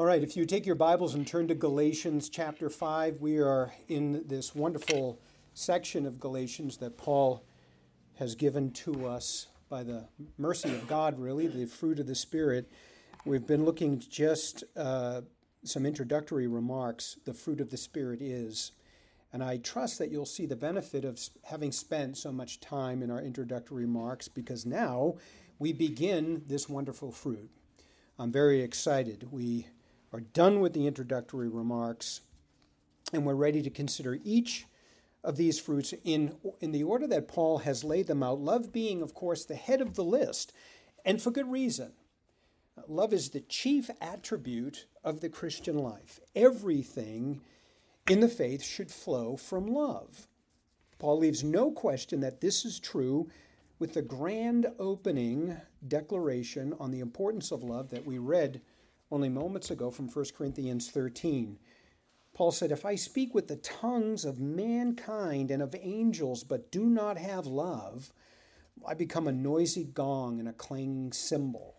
All right, if you take your Bibles and turn to Galatians chapter 5, we are in this wonderful section of Galatians that Paul has given to us by the mercy of God, really, the fruit of the Spirit. We've been looking just uh, some introductory remarks. The fruit of the Spirit is. And I trust that you'll see the benefit of having spent so much time in our introductory remarks because now we begin this wonderful fruit. I'm very excited. We are done with the introductory remarks, and we're ready to consider each of these fruits in, in the order that Paul has laid them out. Love being, of course, the head of the list, and for good reason. Love is the chief attribute of the Christian life. Everything in the faith should flow from love. Paul leaves no question that this is true with the grand opening declaration on the importance of love that we read only moments ago from 1 Corinthians 13. Paul said, If I speak with the tongues of mankind and of angels, but do not have love, I become a noisy gong and a clanging cymbal.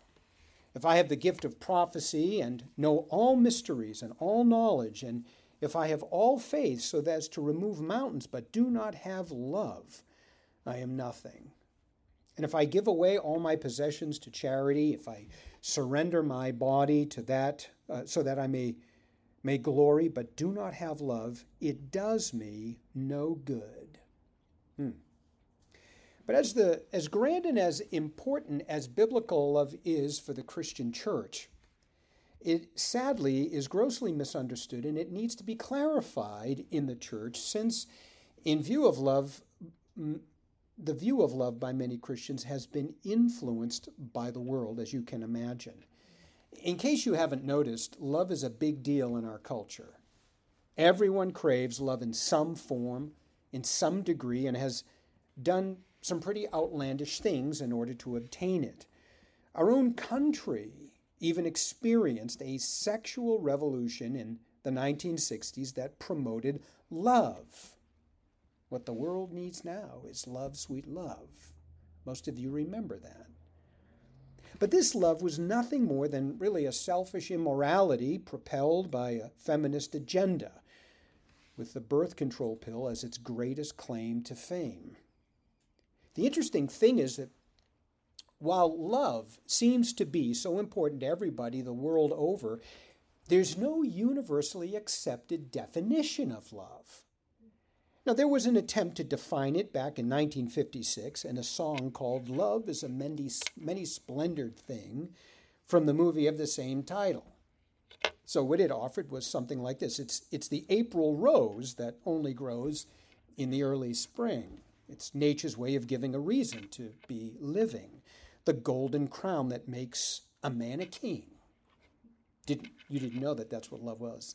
If I have the gift of prophecy and know all mysteries and all knowledge, and if I have all faith so as to remove mountains, but do not have love, I am nothing. And if I give away all my possessions to charity, if I surrender my body to that uh, so that I may may glory but do not have love, it does me no good. Hmm. But as the as grand and as important as biblical love is for the Christian church, it sadly is grossly misunderstood and it needs to be clarified in the church since in view of love the view of love by many Christians has been influenced by the world, as you can imagine. In case you haven't noticed, love is a big deal in our culture. Everyone craves love in some form, in some degree, and has done some pretty outlandish things in order to obtain it. Our own country even experienced a sexual revolution in the 1960s that promoted love. What the world needs now is love, sweet love. Most of you remember that. But this love was nothing more than really a selfish immorality propelled by a feminist agenda, with the birth control pill as its greatest claim to fame. The interesting thing is that while love seems to be so important to everybody the world over, there's no universally accepted definition of love. Now, there was an attempt to define it back in 1956 in a song called Love is a Many, Many Splendored Thing from the movie of the same title. So, what it offered was something like this it's, it's the April rose that only grows in the early spring. It's nature's way of giving a reason to be living, the golden crown that makes a man a king. Didn't, you didn't know that that's what love was.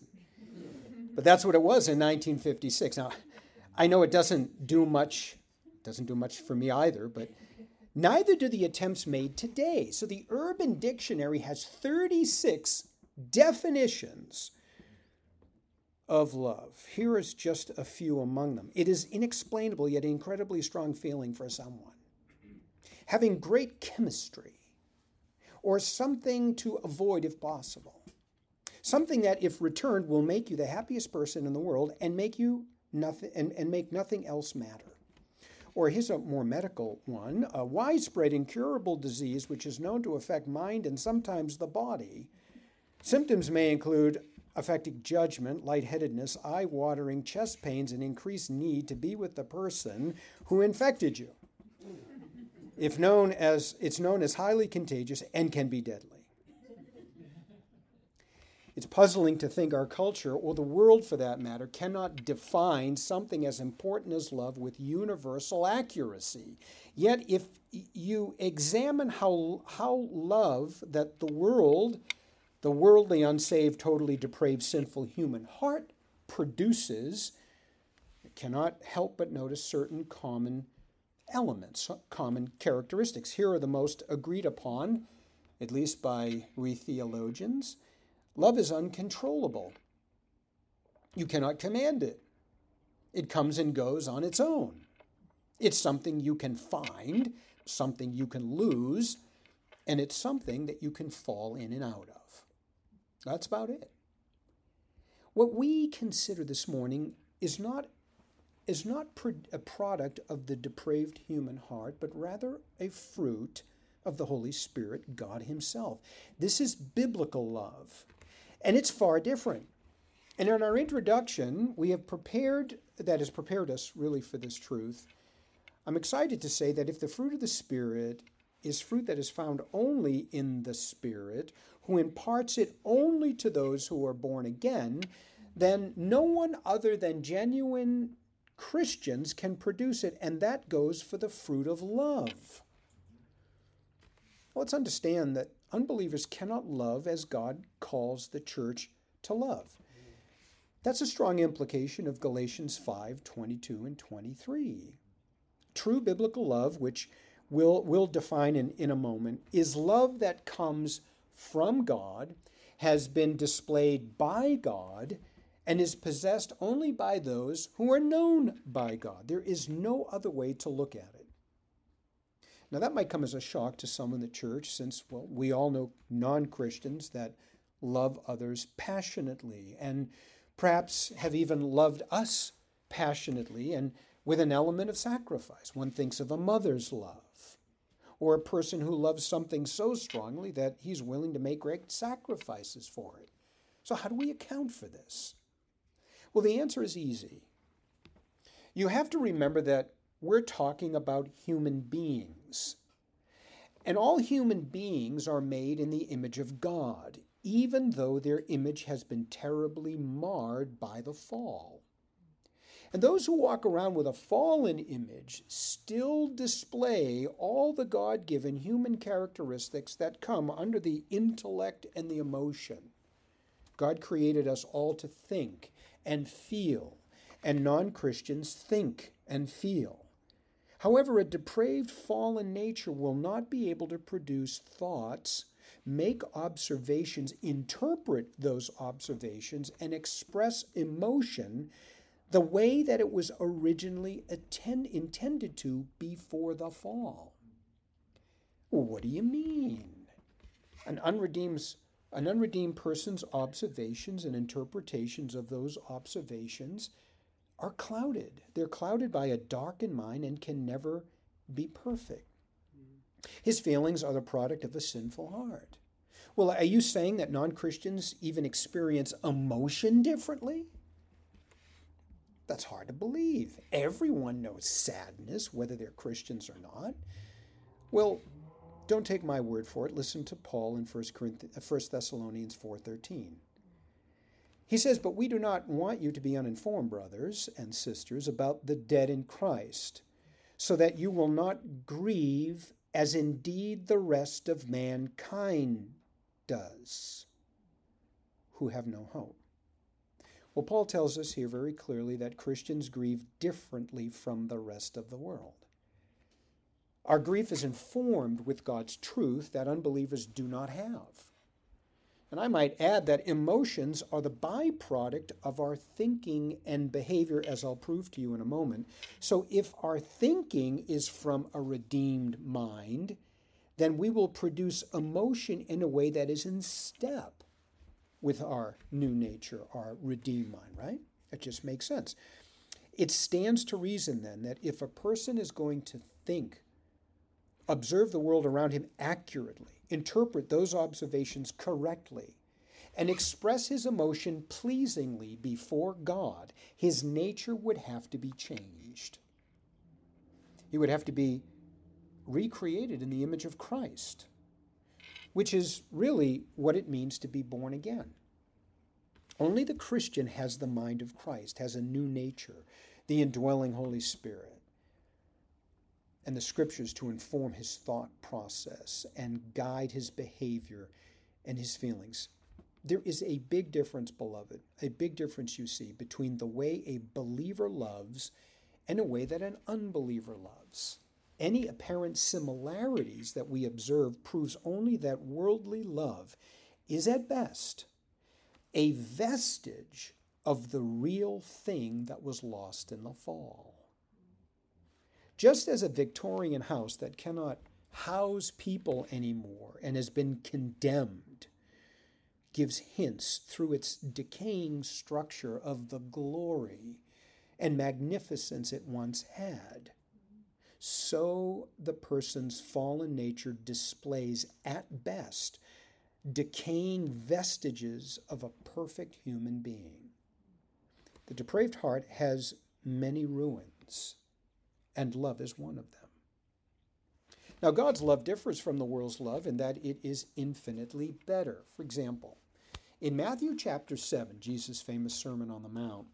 But that's what it was in 1956. Now, I know it doesn't do much, doesn't do much for me either, but neither do the attempts made today. So the Urban Dictionary has 36 definitions of love. Here is just a few among them. It is inexplainable yet incredibly strong feeling for someone. Having great chemistry, or something to avoid if possible. Something that, if returned, will make you the happiest person in the world and make you nothing, and, and make nothing else matter. Or here's a more medical one a widespread incurable disease which is known to affect mind and sometimes the body. Symptoms may include affecting judgment, lightheadedness, eye watering, chest pains, and increased need to be with the person who infected you. If known as it's known as highly contagious and can be deadly. It's puzzling to think our culture, or the world for that matter, cannot define something as important as love with universal accuracy. Yet, if you examine how, how love that the world, the worldly, unsaved, totally depraved, sinful human heart produces, cannot help but notice certain common elements, uh, common characteristics. Here are the most agreed upon, at least by we theologians. Love is uncontrollable. You cannot command it. It comes and goes on its own. It's something you can find, something you can lose, and it's something that you can fall in and out of. That's about it. What we consider this morning is not is not a product of the depraved human heart, but rather a fruit of the Holy Spirit, God Himself. This is biblical love, and it's far different. And in our introduction, we have prepared, that has prepared us really for this truth. I'm excited to say that if the fruit of the Spirit is fruit that is found only in the Spirit, who imparts it only to those who are born again, then no one other than genuine Christians can produce it, and that goes for the fruit of love. Well, let's understand that unbelievers cannot love as God calls the church to love. That's a strong implication of Galatians 5 22 and 23. True biblical love, which we'll, we'll define in, in a moment, is love that comes from God, has been displayed by God, and is possessed only by those who are known by God. There is no other way to look at it. Now, that might come as a shock to some in the church, since, well, we all know non Christians that love others passionately and perhaps have even loved us passionately and with an element of sacrifice. One thinks of a mother's love, or a person who loves something so strongly that he's willing to make great sacrifices for it. So, how do we account for this? Well, the answer is easy. You have to remember that we're talking about human beings. And all human beings are made in the image of God, even though their image has been terribly marred by the fall. And those who walk around with a fallen image still display all the God given human characteristics that come under the intellect and the emotion. God created us all to think and feel, and non Christians think and feel. However, a depraved fallen nature will not be able to produce thoughts, make observations, interpret those observations, and express emotion the way that it was originally attend, intended to before the fall. What do you mean? An unredeemed an unredeemed person's observations and interpretations of those observations are clouded. They're clouded by a darkened mind and can never be perfect. His feelings are the product of a sinful heart. Well, are you saying that non Christians even experience emotion differently? That's hard to believe. Everyone knows sadness, whether they're Christians or not. Well, don't take my word for it. Listen to Paul in 1, uh, Thessalonians 4:13. He says, "But we do not want you to be uninformed, brothers and sisters, about the dead in Christ, so that you will not grieve as indeed the rest of mankind does, who have no hope." Well, Paul tells us here very clearly that Christians grieve differently from the rest of the world. Our grief is informed with God's truth that unbelievers do not have. And I might add that emotions are the byproduct of our thinking and behavior, as I'll prove to you in a moment. So if our thinking is from a redeemed mind, then we will produce emotion in a way that is in step with our new nature, our redeemed mind, right? It just makes sense. It stands to reason then that if a person is going to think observe the world around him accurately, interpret those observations correctly, and express his emotion pleasingly before God, his nature would have to be changed. He would have to be recreated in the image of Christ, which is really what it means to be born again. Only the Christian has the mind of Christ, has a new nature, the indwelling Holy Spirit and the scriptures to inform his thought process and guide his behavior and his feelings. There is a big difference, beloved, a big difference you see between the way a believer loves and a way that an unbeliever loves. Any apparent similarities that we observe proves only that worldly love is at best a vestige of the real thing that was lost in the fall. Just as a Victorian house that cannot house people anymore and has been condemned gives hints through its decaying structure of the glory and magnificence it once had. So the person's fallen nature displays, at best, decaying vestiges of a perfect human being. The depraved heart has many ruins, and love is one of them. Now, God's love differs from the world's love in that it is infinitely better. For example, in Matthew chapter 7, Jesus' famous Sermon on the Mount,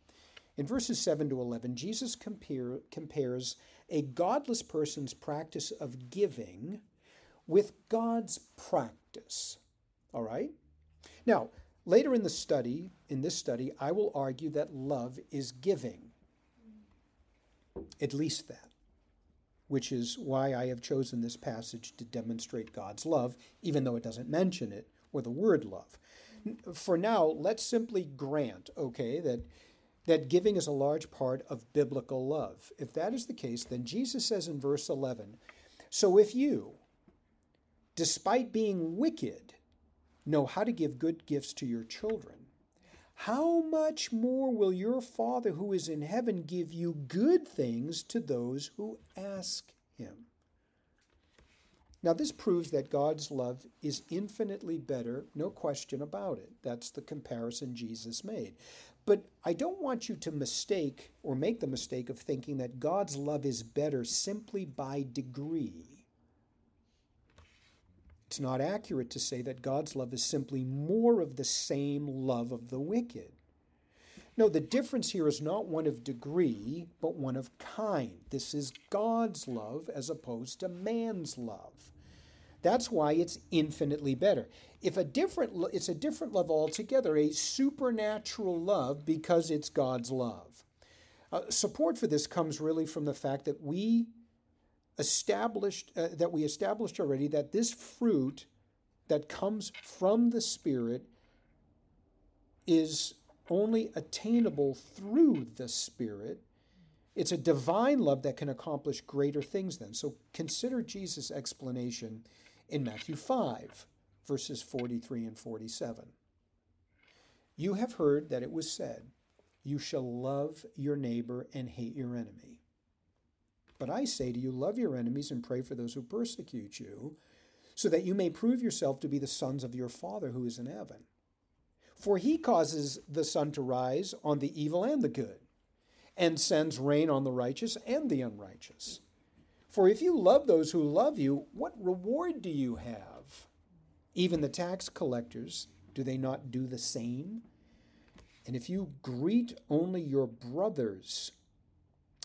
in verses 7 to 11, Jesus compare, compares a godless person's practice of giving with God's practice. All right? Now, later in the study, in this study, I will argue that love is giving. At least that which is why I have chosen this passage to demonstrate God's love, even though it doesn't mention it or the word love. For now, let's simply grant, okay, that, that giving is a large part of biblical love. If that is the case, then Jesus says in verse 11, So if you, despite being wicked, know how to give good gifts to your children, how much more will your Father who is in heaven give you good things to those who ask him? Now, this proves that God's love is infinitely better, no question about it. That's the comparison Jesus made. But I don't want you to mistake or make the mistake of thinking that God's love is better simply by degree. It's not accurate to say that God's love is simply more of the same love of the wicked. No, the difference here is not one of degree, but one of kind. This is God's love as opposed to man's love. That's why it's infinitely better. If a different it's a different love altogether, a supernatural love because it's God's love. Uh, support for this comes really from the fact that we established uh, that we established already that this fruit that comes from the spirit is only attainable through the spirit. It's a divine love that can accomplish greater things then. So consider jesus explanation in matthew 5 verses 43 and 47 you have heard that it was said you shall love your neighbor and hate your enemy but I say to you, love your enemies and pray for those who persecute you, so that you may prove yourself to be the sons of your Father who is in heaven. For he causes the sun to rise on the evil and the good, and sends rain on the righteous and the unrighteous. For if you love those who love you, what reward do you have? Even the tax collectors, do they not do the same? And if you greet only your brothers,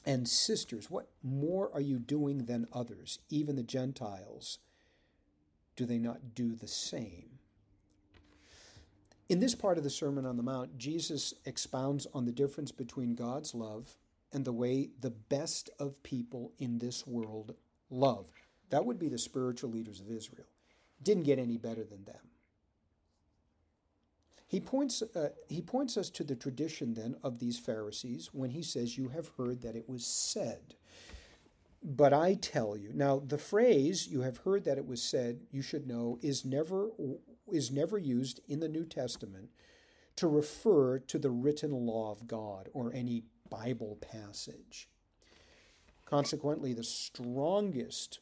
and sisters, what more are you doing than others, even the Gentiles? Do they not do the same? In this part of the Sermon on the Mount, Jesus expounds on the difference between God's love and the way the best of people in this world love. That would be the spiritual leaders of Israel. Didn't get any better than them. He points, uh, he points us to the tradition then of these Pharisees when he says, You have heard that it was said. But I tell you. Now, the phrase, you have heard that it was said, you should know, is never, is never used in the New Testament to refer to the written law of God or any Bible passage. Consequently, the strongest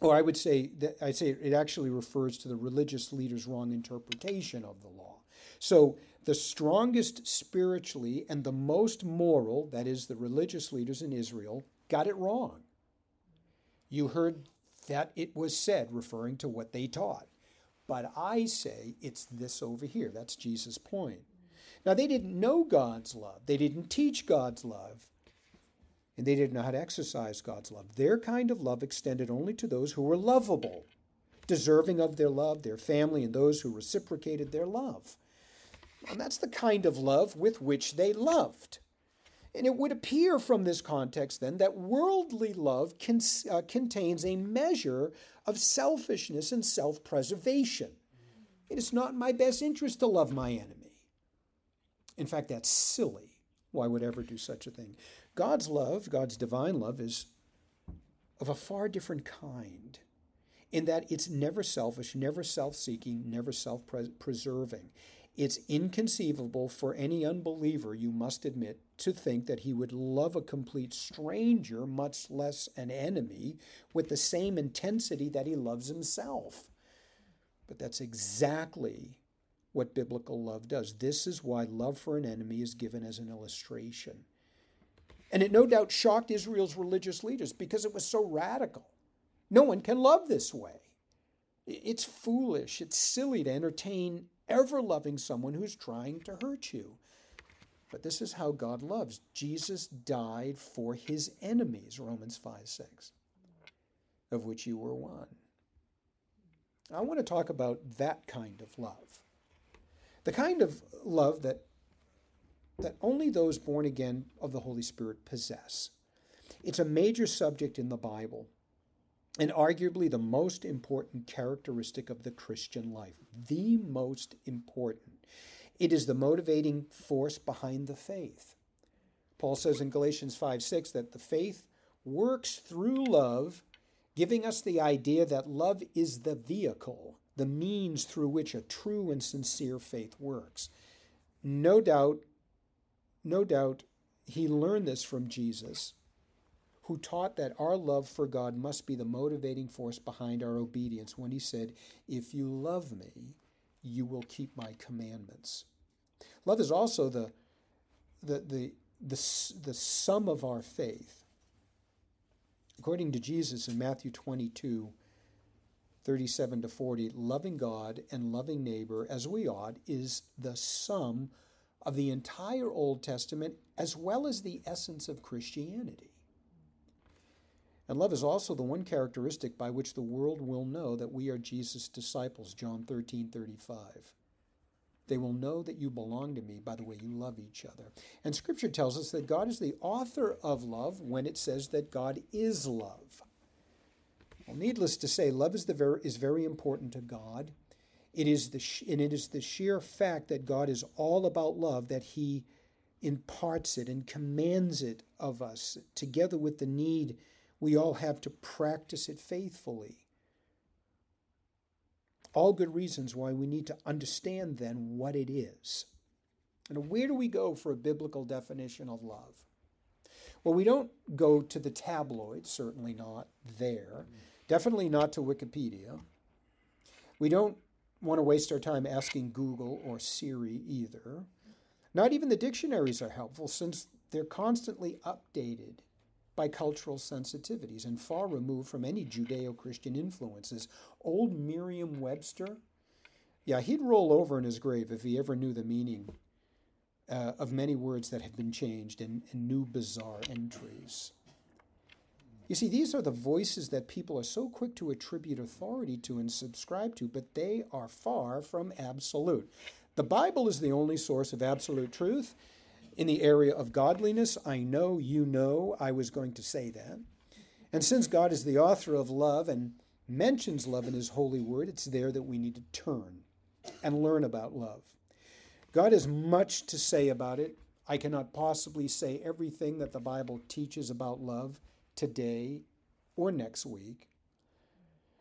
or I would say that I say it actually refers to the religious leader's wrong interpretation of the law. So the strongest spiritually and the most moral, that is, the religious leaders in Israel, got it wrong. You heard that it was said, referring to what they taught. But I say it's this over here. That's Jesus' point. Now, they didn't know God's love, they didn't teach God's love, and they didn't exercise God's love. Their kind of love extended only to those who were lovable, deserving of their love, their family, and those who reciprocated their love. And that's the kind of love with which they loved. And it would appear from this context then that worldly love con- uh, contains a measure of selfishness and self preservation. It is not in my best interest to love my enemy. In fact, that's silly. Why would ever do such a thing? God's love, God's divine love, is of a far different kind. in that it's never selfish, never self seeking, never self preserving. It's inconceivable for any unbeliever, you must admit, to think that he would love a complete stranger, much less an enemy, with the same intensity that he loves himself. But that's exactly what biblical love does. This is why love for an enemy is given as an illustration. And it no doubt shocked Israel's religious leaders because it was so radical. No one can love this way. It's foolish, it's silly to entertain ever loving someone who's trying to hurt you. But this is how God loves. Jesus died for his enemies, Romans 5 6, of which you were one. I want to talk about that kind of love. The kind of love that, that only those born again of the Holy Spirit possess. It's a major subject in the Bible and arguably the most important characteristic of the Christian life. The most important. It is the motivating force behind the faith. Paul says in Galatians 5 6 that the faith works through love, giving us the idea that love is the vehicle, the means through which a true and sincere faith works. No doubt, no doubt, he learned this from Jesus who taught that our love for God must be the motivating force behind our obedience when he said, If you love me, you will keep my commandments. Love is also the, the, the, the, the sum of our faith. According to Jesus in Matthew 22, 37 to 40, loving God and loving neighbor as we ought is the sum of the entire Old Testament as well as the essence of Christianity. And love is also the one characteristic by which the world will know that we are Jesus' disciples, John 13 35. They will know that you belong to me by the way you love each other. And Scripture tells us that God is the author of love when it says that God is love. Well, needless to say, love is, the very, is very important to God. It is, the, and it is the sheer fact that God is all about love that He imparts it and commands it of us, together with the need we all have to practice it faithfully. All good reasons why we need to understand then what it is. And where do we go for a biblical definition of love? Well, we don't go to the tabloids, certainly not there, definitely not to Wikipedia. We don't want to waste our time asking Google or Siri either. Not even the dictionaries are helpful since they're constantly updated by cultural sensitivities and far removed from any Judeo Christian influences. Old Merriam Webster, yeah, he'd roll over in his grave if he ever knew the meaning uh, of many words that have been changed in, in new bizarre entries. You see, these are the voices that people are so quick to attribute authority to and subscribe to, but they are far from absolute. The Bible is the only source of absolute truth, in the area of godliness, I know you know I was going to say that. And since God is the author of love and mentions love in His holy word, it's there that we need to turn and learn about love. God has much to say about it. I cannot possibly say everything that the Bible teaches about love today or next week.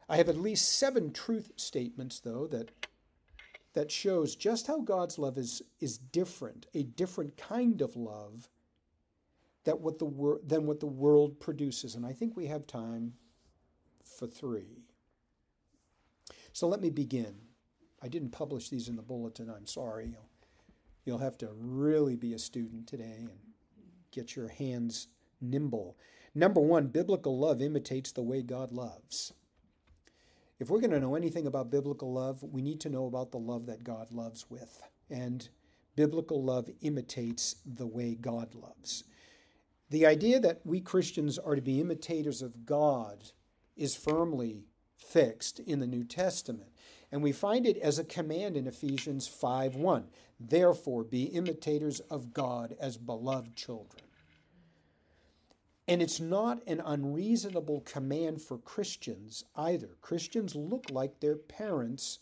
I have at least seven truth statements, though, that that shows just how God's love is, is different, a different kind of love that what the wor- than what the world produces. And I think we have time for three. So let me begin. I didn't publish these in the bulletin, I'm sorry. You'll, you'll have to really be a student today and get your hands nimble. Number one, biblical love imitates the way God loves. If we're going to know anything about biblical love, we need to know about the love that God loves with. And biblical love imitates the way God loves. The idea that we Christians are to be imitators of God is firmly fixed in the New Testament. And we find it as a command in Ephesians 5 1. Therefore be imitators of God as beloved children. And it's not an unreasonable command for Christians either. Christians look like their parents,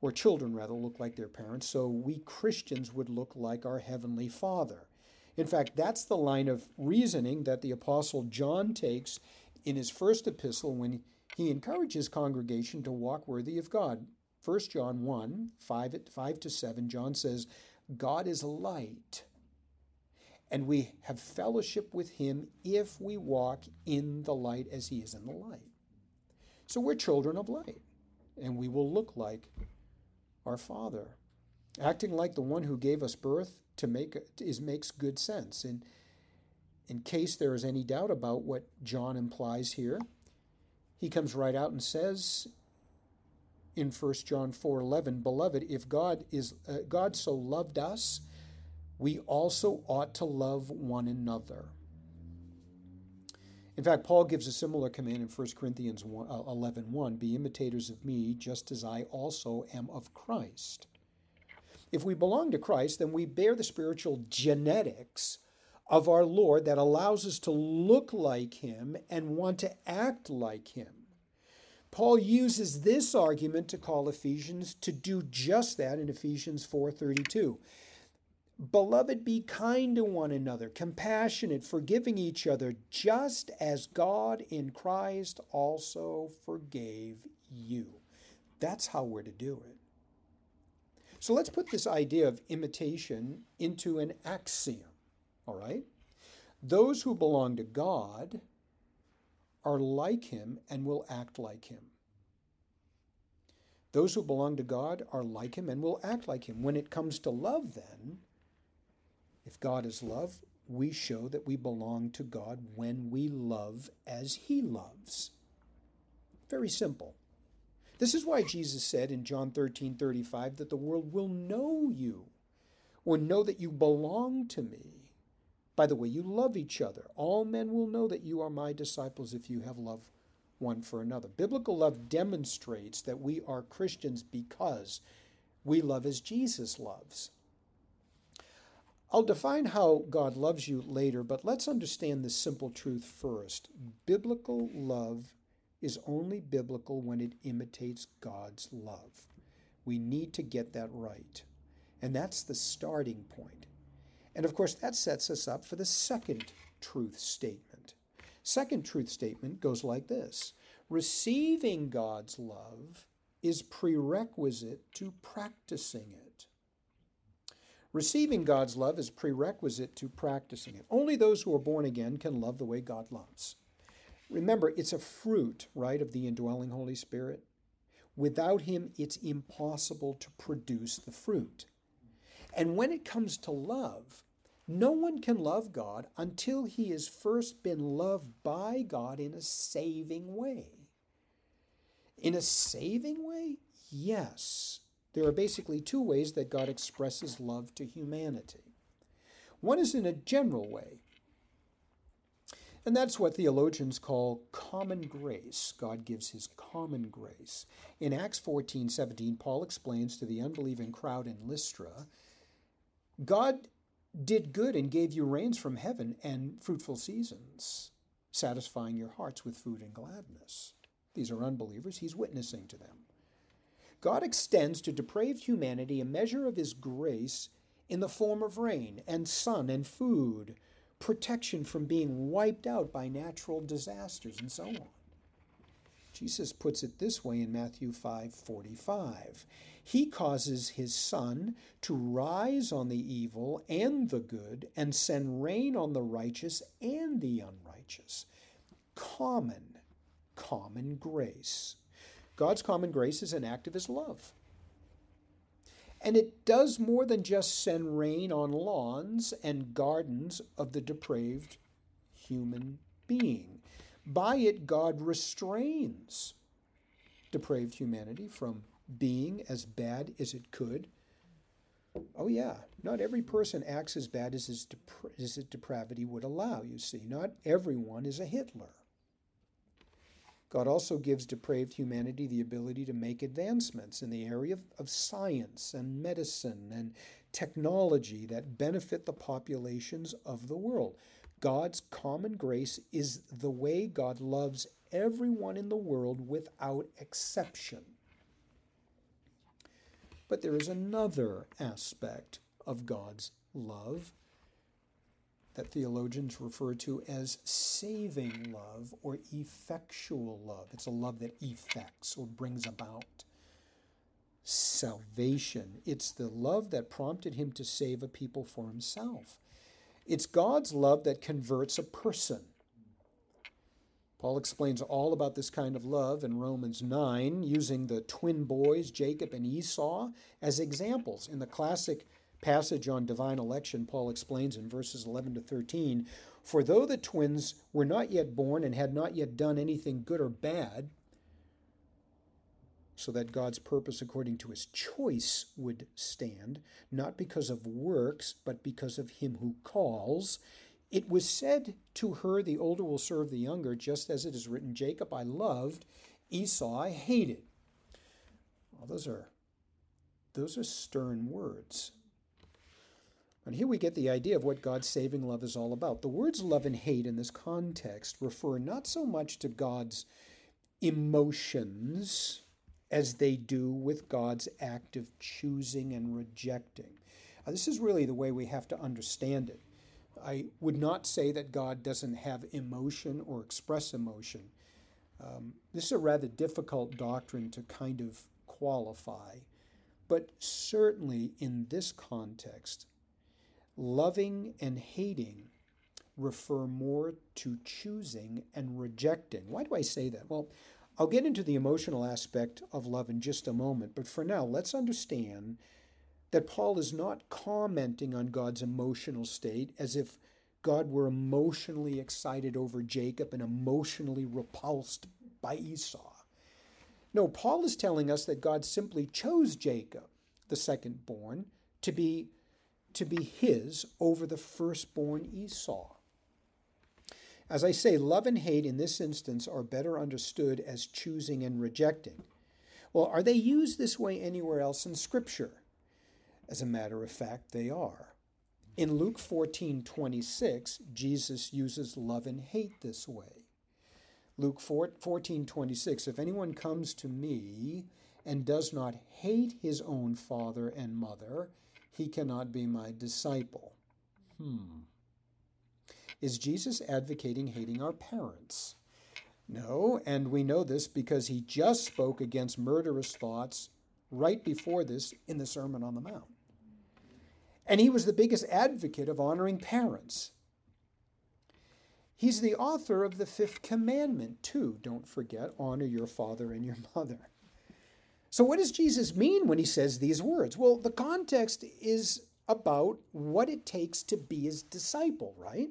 or children rather look like their parents, so we Christians would look like our Heavenly Father. In fact, that's the line of reasoning that the Apostle John takes in his first epistle when he encourages congregation to walk worthy of God. 1 John 1 5, 5 to 7, John says, God is light, and we have fellowship with him if we walk in the light as he is in the light. So we're children of light, and we will look like our Father. Acting like the one who gave us birth to make is makes good sense. And in case there is any doubt about what John implies here, he comes right out and says in 1 John 4:11, "Beloved, if God is uh, God so loved us, we also ought to love one another." In fact, Paul gives a similar command in 1 uh, Corinthians 11:1, 1, "Be imitators of me, just as I also am of Christ." If we belong to Christ, then we bear the spiritual genetics of our Lord that allows us to look like him and want to act like him. Paul uses this argument to call Ephesians to do just that in Ephesians 4:32. Beloved, be kind to one another, compassionate, forgiving each other, just as God in Christ also forgave you. That's how we're to do it. So let's put this idea of imitation into an axiom. All right? Those who belong to God are like him and will act like him. Those who belong to God are like him and will act like him. When it comes to love, then, if God is love, we show that we belong to God when we love as he loves. Very simple. This is why Jesus said in John 13 35 that the world will know you or know that you belong to me by the way you love each other. All men will know that you are my disciples if you have love one for another. Biblical love demonstrates that we are Christians because we love as Jesus loves. I'll define how God loves you later, but let's understand this simple truth first. Biblical love is only biblical when it imitates God's love. We need to get that right. And that's the starting point. And of course, that sets us up for the second truth statement. Second truth statement goes like this Receiving God's love is prerequisite to practicing it. Receiving God's love is prerequisite to practicing it. Only those who are born again can love the way God loves. Remember, it's a fruit, right, of the indwelling Holy Spirit. Without Him, it's impossible to produce the fruit. And when it comes to love, no one can love God until he has first been loved by God in a saving way. In a saving way? Yes. There are basically two ways that God expresses love to humanity. One is in a general way, and that's what theologians call common grace. God gives his common grace. In Acts 14 17, Paul explains to the unbelieving crowd in Lystra God did good and gave you rains from heaven and fruitful seasons, satisfying your hearts with food and gladness. These are unbelievers. He's witnessing to them. God extends to depraved humanity a measure of his grace in the form of rain and sun and food, protection from being wiped out by natural disasters, and so on. Jesus puts it this way in Matthew 5:45. He causes his sun to rise on the evil and the good and send rain on the righteous and the unrighteous. Common, common grace. God's common grace is an act of his love. And it does more than just send rain on lawns and gardens of the depraved human being. By it, God restrains depraved humanity from being as bad as it could. Oh, yeah, not every person acts as bad as his, dep- as his depravity would allow, you see. Not everyone is a Hitler. God also gives depraved humanity the ability to make advancements in the area of, of science and medicine and technology that benefit the populations of the world. God's common grace is the way God loves everyone in the world without exception. But there is another aspect of God's love that theologians refer to as saving love or effectual love. It's a love that effects or brings about salvation. It's the love that prompted him to save a people for himself. It's God's love that converts a person. Paul explains all about this kind of love in Romans 9, using the twin boys, Jacob and Esau, as examples. In the classic passage on divine election, Paul explains in verses 11 to 13 For though the twins were not yet born and had not yet done anything good or bad, so that God's purpose according to his choice would stand, not because of works, but because of him who calls. It was said to her, The older will serve the younger, just as it is written, Jacob I loved, Esau I hated. Well, those are those are stern words. And here we get the idea of what God's saving love is all about. The words love and hate in this context refer not so much to God's emotions as they do with God's act of choosing and rejecting. Now, this is really the way we have to understand it. I would not say that God doesn't have emotion or express emotion. Um, this is a rather difficult doctrine to kind of qualify, but certainly in this context, loving and hating refer more to choosing and rejecting. Why do I say that? Well, I'll get into the emotional aspect of love in just a moment, but for now, let's understand that Paul is not commenting on God's emotional state as if God were emotionally excited over Jacob and emotionally repulsed by Esau. No, Paul is telling us that God simply chose Jacob, the second born, to be, to be his over the firstborn Esau. As I say, love and hate in this instance are better understood as choosing and rejecting. Well, are they used this way anywhere else in Scripture? As a matter of fact, they are. In Luke 14 26, Jesus uses love and hate this way. Luke 14 26, if anyone comes to me and does not hate his own father and mother, he cannot be my disciple. Hmm. Is Jesus advocating hating our parents? No, and we know this because he just spoke against murderous thoughts right before this in the Sermon on the Mount. And he was the biggest advocate of honoring parents. He's the author of the fifth commandment, too. Don't forget, honor your father and your mother. So, what does Jesus mean when he says these words? Well, the context is about what it takes to be his disciple, right?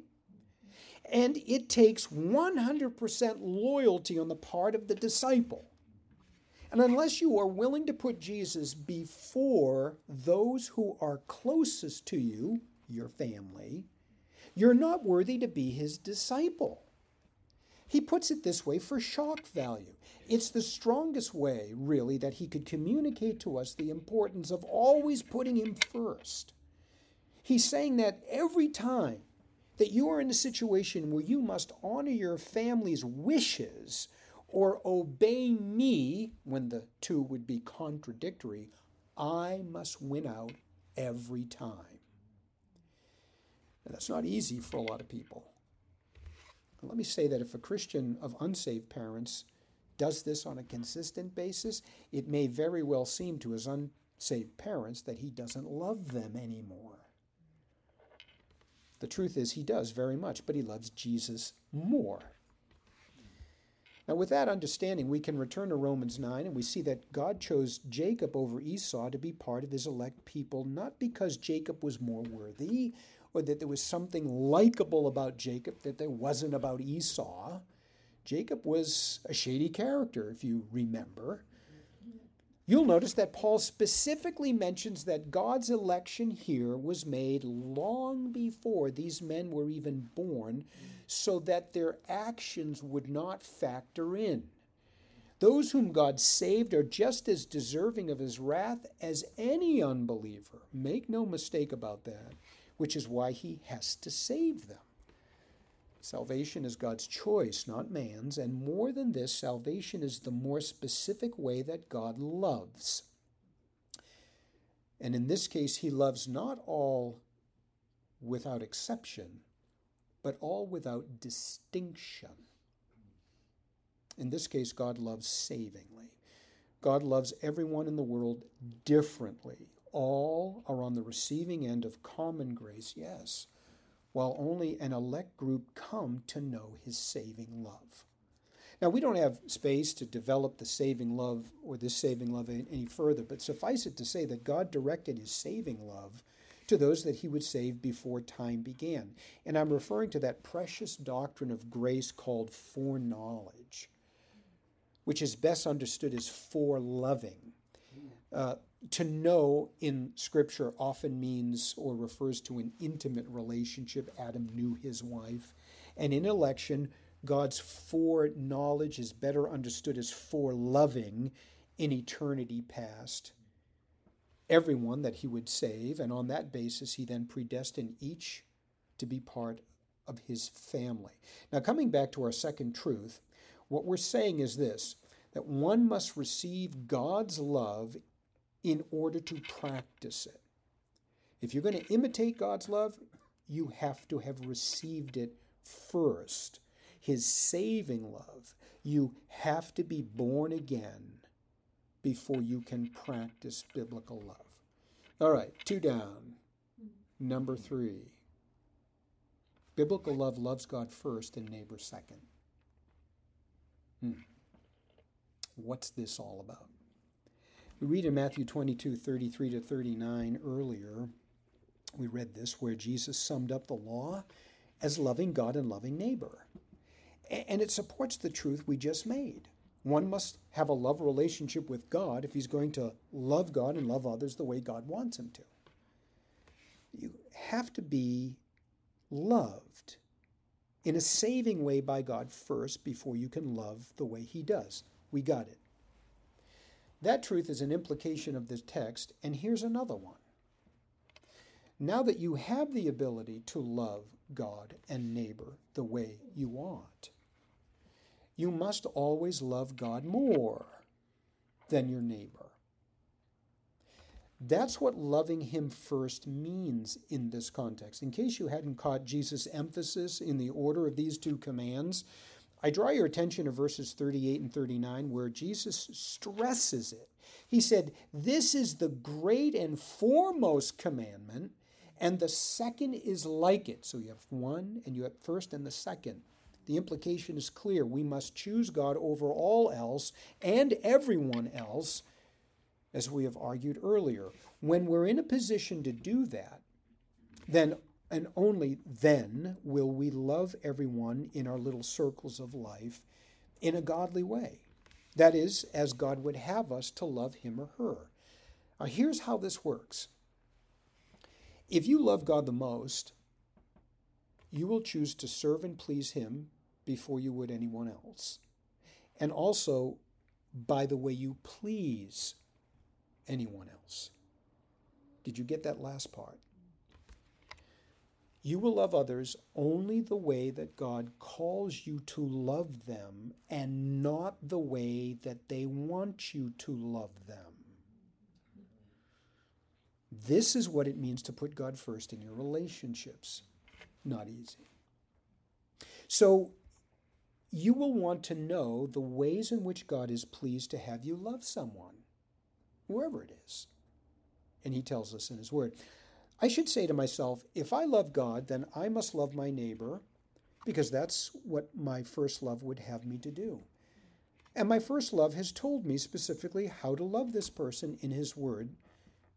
And it takes 100% loyalty on the part of the disciple. And unless you are willing to put Jesus before those who are closest to you, your family, you're not worthy to be his disciple. He puts it this way for shock value. It's the strongest way, really, that he could communicate to us the importance of always putting him first. He's saying that every time that you are in a situation where you must honor your family's wishes or obey me when the two would be contradictory, I must win out every time. And that's not easy for a lot of people. Let me say that if a Christian of unsaved parents does this on a consistent basis, it may very well seem to his unsaved parents that he doesn't love them anymore. The truth is, he does very much, but he loves Jesus more. Now, with that understanding, we can return to Romans 9 and we see that God chose Jacob over Esau to be part of his elect people, not because Jacob was more worthy or that there was something likable about Jacob that there wasn't about Esau. Jacob was a shady character, if you remember. You'll notice that Paul specifically mentions that God's election here was made long before these men were even born so that their actions would not factor in. Those whom God saved are just as deserving of his wrath as any unbeliever. Make no mistake about that, which is why he has to save them. Salvation is God's choice, not man's, and more than this, salvation is the more specific way that God loves. And in this case, he loves not all without exception, but all without distinction. In this case, God loves savingly. God loves everyone in the world differently. All are on the receiving end of common grace, yes, while only an elect group come to know his saving love. Now, we don't have space to develop the saving love or this saving love any further, but suffice it to say that God directed his saving love to those that he would save before time began. And I'm referring to that precious doctrine of grace called foreknowledge, which is best understood as foreloving. Uh, to know in Scripture often means or refers to an intimate relationship. Adam knew his wife. And in election, God's foreknowledge is better understood as foreloving in eternity past. Everyone that he would save, and on that basis, he then predestined each to be part of his family. Now, coming back to our second truth, what we're saying is this that one must receive God's love in order to practice it. If you're going to imitate God's love, you have to have received it first his saving love. You have to be born again before you can practice biblical love. All right, two down. Number three. Biblical love loves God first and neighbor second. Hmm. What's this all about? We read in Matthew 22 33 to 39 earlier. We read this where Jesus summed up the law as loving God and loving neighbor. And it supports the truth we just made. One must have a love relationship with God if he's going to love God and love others the way God wants him to. You have to be loved in a saving way by God first before you can love the way he does. We got it. That truth is an implication of this text, and here's another one. Now that you have the ability to love God and neighbor the way you ought, you must always love God more than your neighbor. That's what loving him first means in this context. In case you hadn't caught Jesus' emphasis in the order of these two commands, I draw your attention to verses 38 and 39 where Jesus stresses it. He said, This is the great and foremost commandment, and the second is like it. So you have one, and you have first and the second. The implication is clear. We must choose God over all else and everyone else, as we have argued earlier. When we're in a position to do that, then and only then will we love everyone in our little circles of life in a godly way. That is, as God would have us to love him or her. Now, here's how this works if you love God the most, you will choose to serve and please him before you would anyone else. And also by the way you please anyone else. Did you get that last part? You will love others only the way that God calls you to love them and not the way that they want you to love them. This is what it means to put God first in your relationships. Not easy. So you will want to know the ways in which God is pleased to have you love someone, whoever it is. And he tells us in his word. I should say to myself, if I love God, then I must love my neighbor because that's what my first love would have me to do. And my first love has told me specifically how to love this person in his word,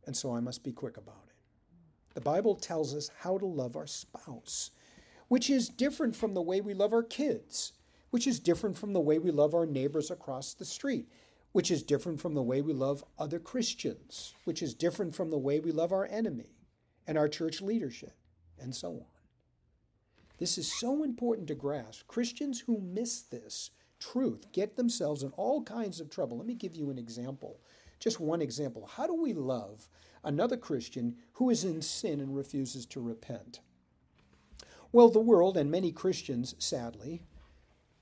and so I must be quick about it. The Bible tells us how to love our spouse, which is different from the way we love our kids which is different from the way we love our neighbors across the street, which is different from the way we love other Christians, which is different from the way we love our enemy and our church leadership, and so on. This is so important to grasp. Christians who miss this truth get themselves in all kinds of trouble. Let me give you an example. Just one example. How do we love another Christian who is in sin and refuses to repent? Well, the world and many Christians, sadly,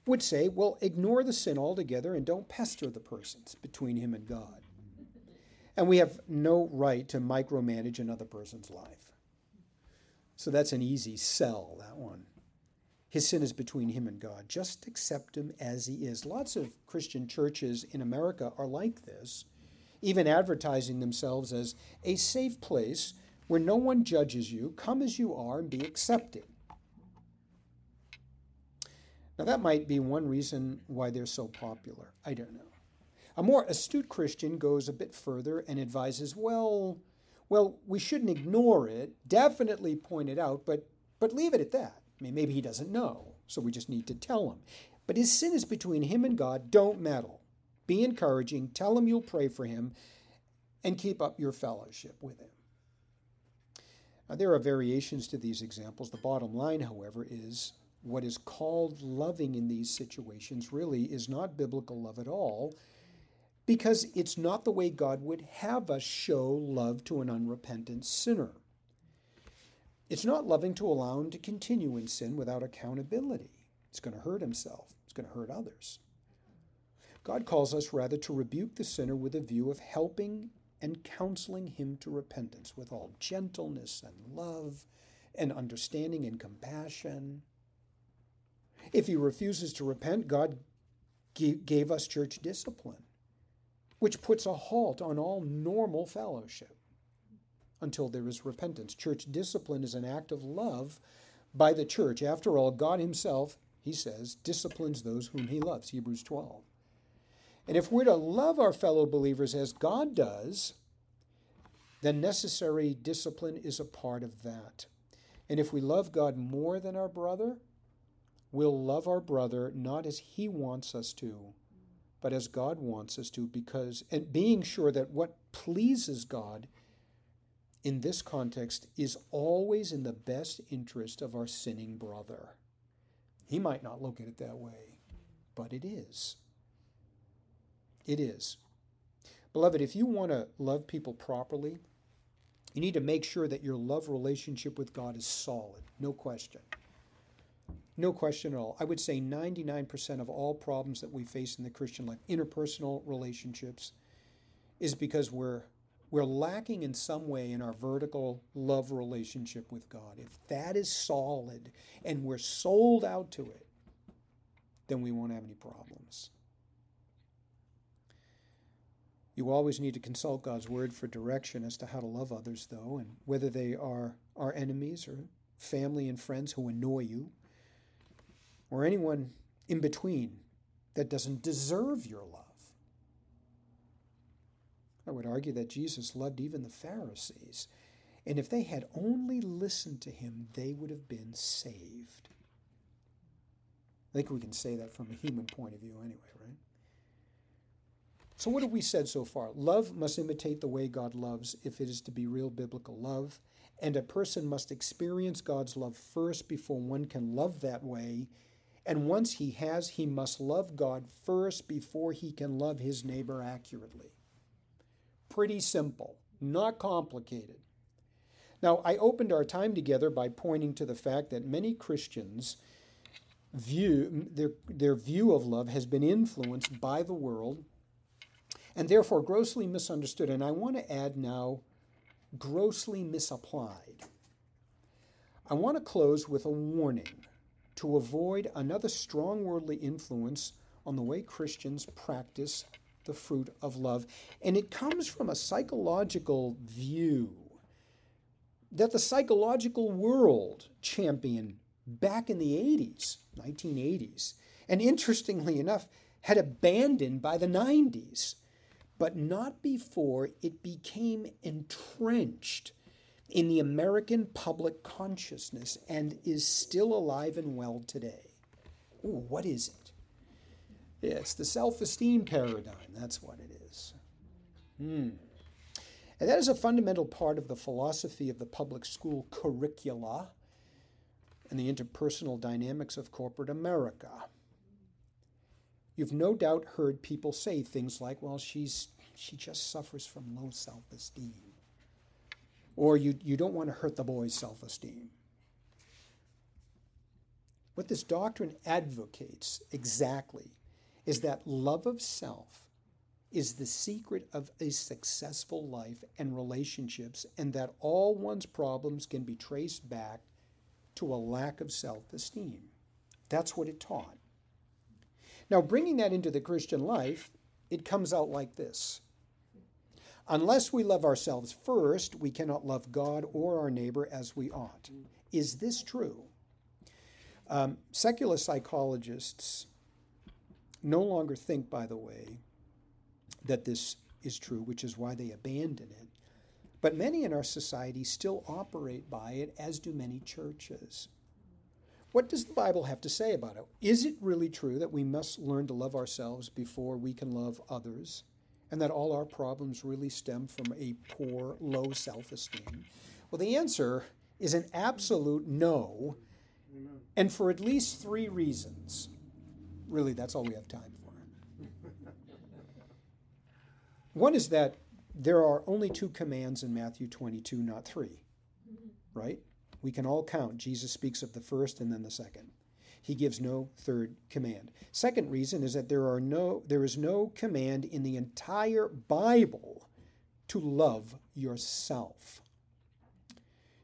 would say, well, ignore the sin altogether and don't pester the persons between him and God. And we have no right to micromanage another person's life. So that's an easy sell, that one. his sin is between him and God. Just accept him as he is. Lots of Christian churches in America are like this, even advertising themselves as a safe place where no one judges you. Come as you are and be accepted. Now, that might be one reason why they're so popular. I don't know. A more astute Christian goes a bit further and advises, well, well, we shouldn't ignore it, definitely point it out, but but leave it at that. I mean, maybe he doesn't know, so we just need to tell him. But his sin is between him and God. Don't meddle. Be encouraging. Tell him you'll pray for him and keep up your fellowship with him. Now, there are variations to these examples. The bottom line, however, is what is called loving in these situations really is not biblical love at all because it's not the way God would have us show love to an unrepentant sinner. It's not loving to allow him to continue in sin without accountability. It's going to hurt himself, it's going to hurt others. God calls us rather to rebuke the sinner with a view of helping and counseling him to repentance with all gentleness and love and understanding and compassion. If he refuses to repent, God gave us church discipline, which puts a halt on all normal fellowship until there is repentance. Church discipline is an act of love by the church. After all, God Himself, He says, disciplines those whom He loves. Hebrews 12. And if we're to love our fellow believers as God does, then necessary discipline is a part of that. And if we love God more than our brother, we'll love our brother not as he wants us to, but as God wants us to, because, and being sure that what pleases God in this context is always in the best interest of our sinning brother. He might not look at it that way, but it is. It is. Beloved, if you want to love people properly, you need to make sure that your love relationship with God is solid, no question. No question at all. I would say 99% of all problems that we face in the Christian life, interpersonal relationships, is because we're we're lacking in some way in our vertical love relationship with God. If that is solid and we're sold out to it, then we won't have any problems. You always need to consult God's word for direction as to how to love others, though, and whether they are our enemies or family and friends who annoy you, or anyone in between that doesn't deserve your love. I would argue that Jesus loved even the Pharisees. And if they had only listened to him, they would have been saved. I think we can say that from a human point of view, anyway, right? So, what have we said so far? Love must imitate the way God loves if it is to be real biblical love. And a person must experience God's love first before one can love that way. And once he has, he must love God first before he can love his neighbor accurately. Pretty simple, not complicated. Now, I opened our time together by pointing to the fact that many Christians view their, their view of love has been influenced by the world and therefore grossly misunderstood. And I want to add now grossly misapplied. I want to close with a warning to avoid another strong worldly influence on the way Christians practice the fruit of love. And it comes from a psychological view that the psychological world championed back in the 80s, 1980s, and interestingly enough, had abandoned by the 90s, but not before it became entrenched in the American public consciousness and is still alive and well today. Ooh, what is it? It's the self esteem paradigm. That's what it is. Hmm. And that is a fundamental part of the philosophy of the public school curricula and the interpersonal dynamics of corporate America. You've no doubt heard people say things like, well, she's, she just suffers from low self esteem. Or you, you don't want to hurt the boy's self esteem. What this doctrine advocates exactly is that love of self is the secret of a successful life and relationships, and that all one's problems can be traced back to a lack of self esteem. That's what it taught. Now, bringing that into the Christian life, it comes out like this Unless we love ourselves first, we cannot love God or our neighbor as we ought. Is this true? Um, secular psychologists no longer think, by the way, that this is true, which is why they abandon it. But many in our society still operate by it, as do many churches. What does the Bible have to say about it? Is it really true that we must learn to love ourselves before we can love others? And that all our problems really stem from a poor, low self esteem? Well, the answer is an absolute no, and for at least three reasons. Really, that's all we have time for. One is that there are only two commands in Matthew 22, not three, right? We can all count. Jesus speaks of the first and then the second. He gives no third command. Second reason is that there are no there is no command in the entire Bible to love yourself.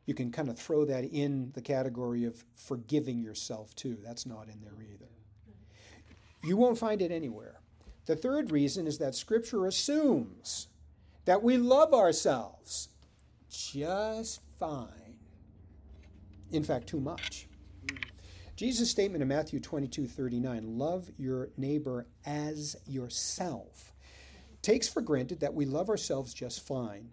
You can kind of throw that in the category of forgiving yourself too. That's not in there either. You won't find it anywhere. The third reason is that scripture assumes that we love ourselves just fine. In fact, too much. Jesus' statement in Matthew 22 39, love your neighbor as yourself, takes for granted that we love ourselves just fine.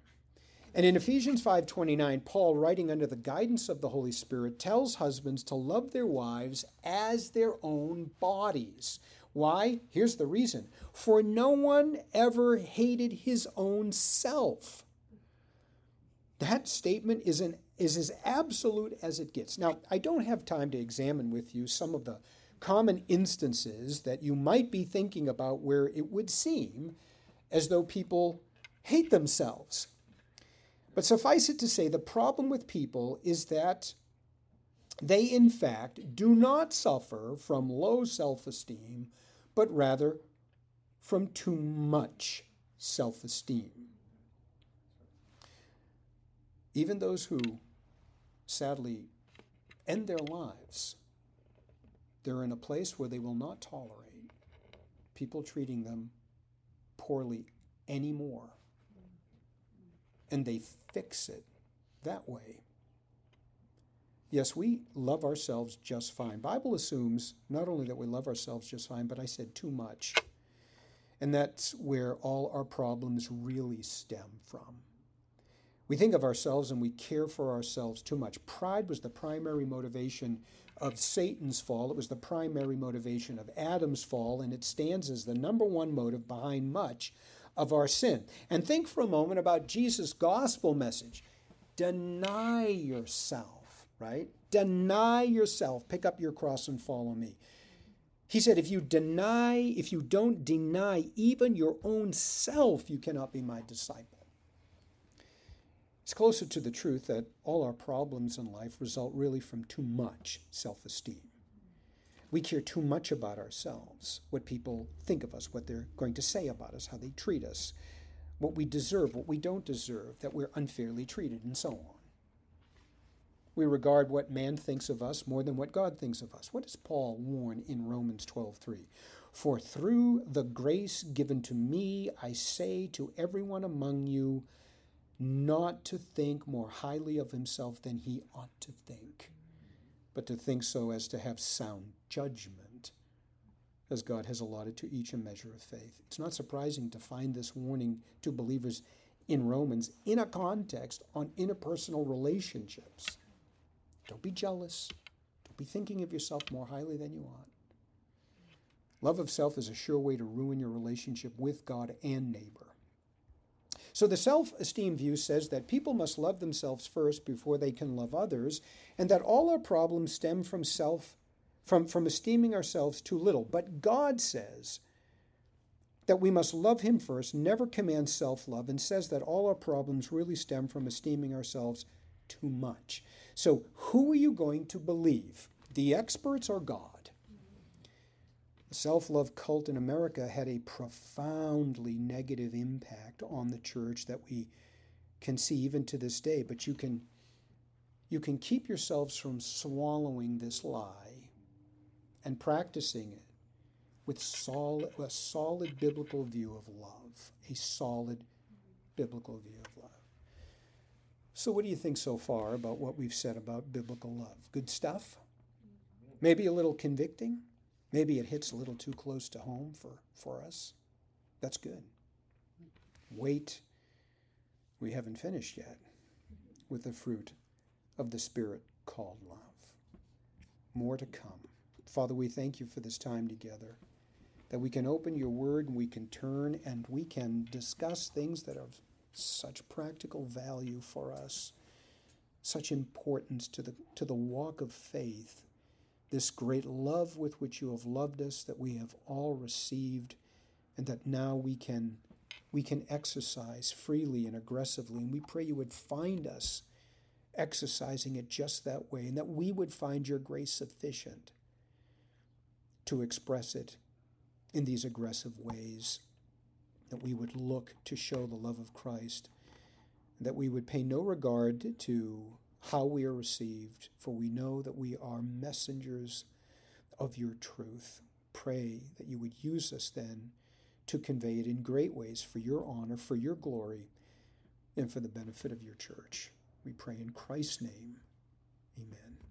And in Ephesians 5:29, Paul, writing under the guidance of the Holy Spirit, tells husbands to love their wives as their own bodies. Why? Here's the reason. For no one ever hated his own self. That statement is an is as absolute as it gets. Now, I don't have time to examine with you some of the common instances that you might be thinking about where it would seem as though people hate themselves. But suffice it to say, the problem with people is that they, in fact, do not suffer from low self esteem, but rather from too much self esteem. Even those who sadly end their lives, they're in a place where they will not tolerate people treating them poorly anymore. And they fix it that way. Yes, we love ourselves just fine. Bible assumes not only that we love ourselves just fine, but I said too much. And that's where all our problems really stem from. We think of ourselves and we care for ourselves too much. Pride was the primary motivation of Satan's fall. It was the primary motivation of Adam's fall, and it stands as the number one motive behind much of our sin. And think for a moment about Jesus' gospel message deny yourself, right? Deny yourself. Pick up your cross and follow me. He said, if you deny, if you don't deny even your own self, you cannot be my disciple. It's closer to the truth that all our problems in life result really from too much self esteem. We care too much about ourselves, what people think of us, what they're going to say about us, how they treat us, what we deserve, what we don't deserve, that we're unfairly treated, and so on. We regard what man thinks of us more than what God thinks of us. What does Paul warn in Romans 12:3? For through the grace given to me, I say to everyone among you, not to think more highly of himself than he ought to think, but to think so as to have sound judgment, as God has allotted to each a measure of faith. It's not surprising to find this warning to believers in Romans in a context on interpersonal relationships. Don't be jealous. Don't be thinking of yourself more highly than you ought. Love of self is a sure way to ruin your relationship with God and neighbor. So the self esteem view says that people must love themselves first before they can love others, and that all our problems stem from self from, from esteeming ourselves too little. But God says that we must love Him first, never command self love, and says that all our problems really stem from esteeming ourselves too much. So, who are you going to believe, the experts or God? Self love cult in America had a profoundly negative impact on the church that we can see even to this day. But you can, you can keep yourselves from swallowing this lie and practicing it with solid, a solid biblical view of love, a solid biblical view of love. So, what do you think so far about what we've said about biblical love? Good stuff? Maybe a little convicting? Maybe it hits a little too close to home for, for us? That's good. Wait. We haven't finished yet with the fruit of the Spirit called love. More to come. Father, we thank you for this time together, that we can open your word and we can turn and we can discuss things that are of such practical value for us, such importance to the, to the walk of faith, this great love with which you have loved us, that we have all received, and that now we can we can exercise freely and aggressively. And we pray you would find us exercising it just that way, and that we would find your grace sufficient to express it in these aggressive ways, that we would look to show the love of Christ, that we would pay no regard to how we are received, for we know that we are messengers of your truth. Pray that you would use us then to convey it in great ways for your honor, for your glory, and for the benefit of your church. We pray in Christ's name. Amen.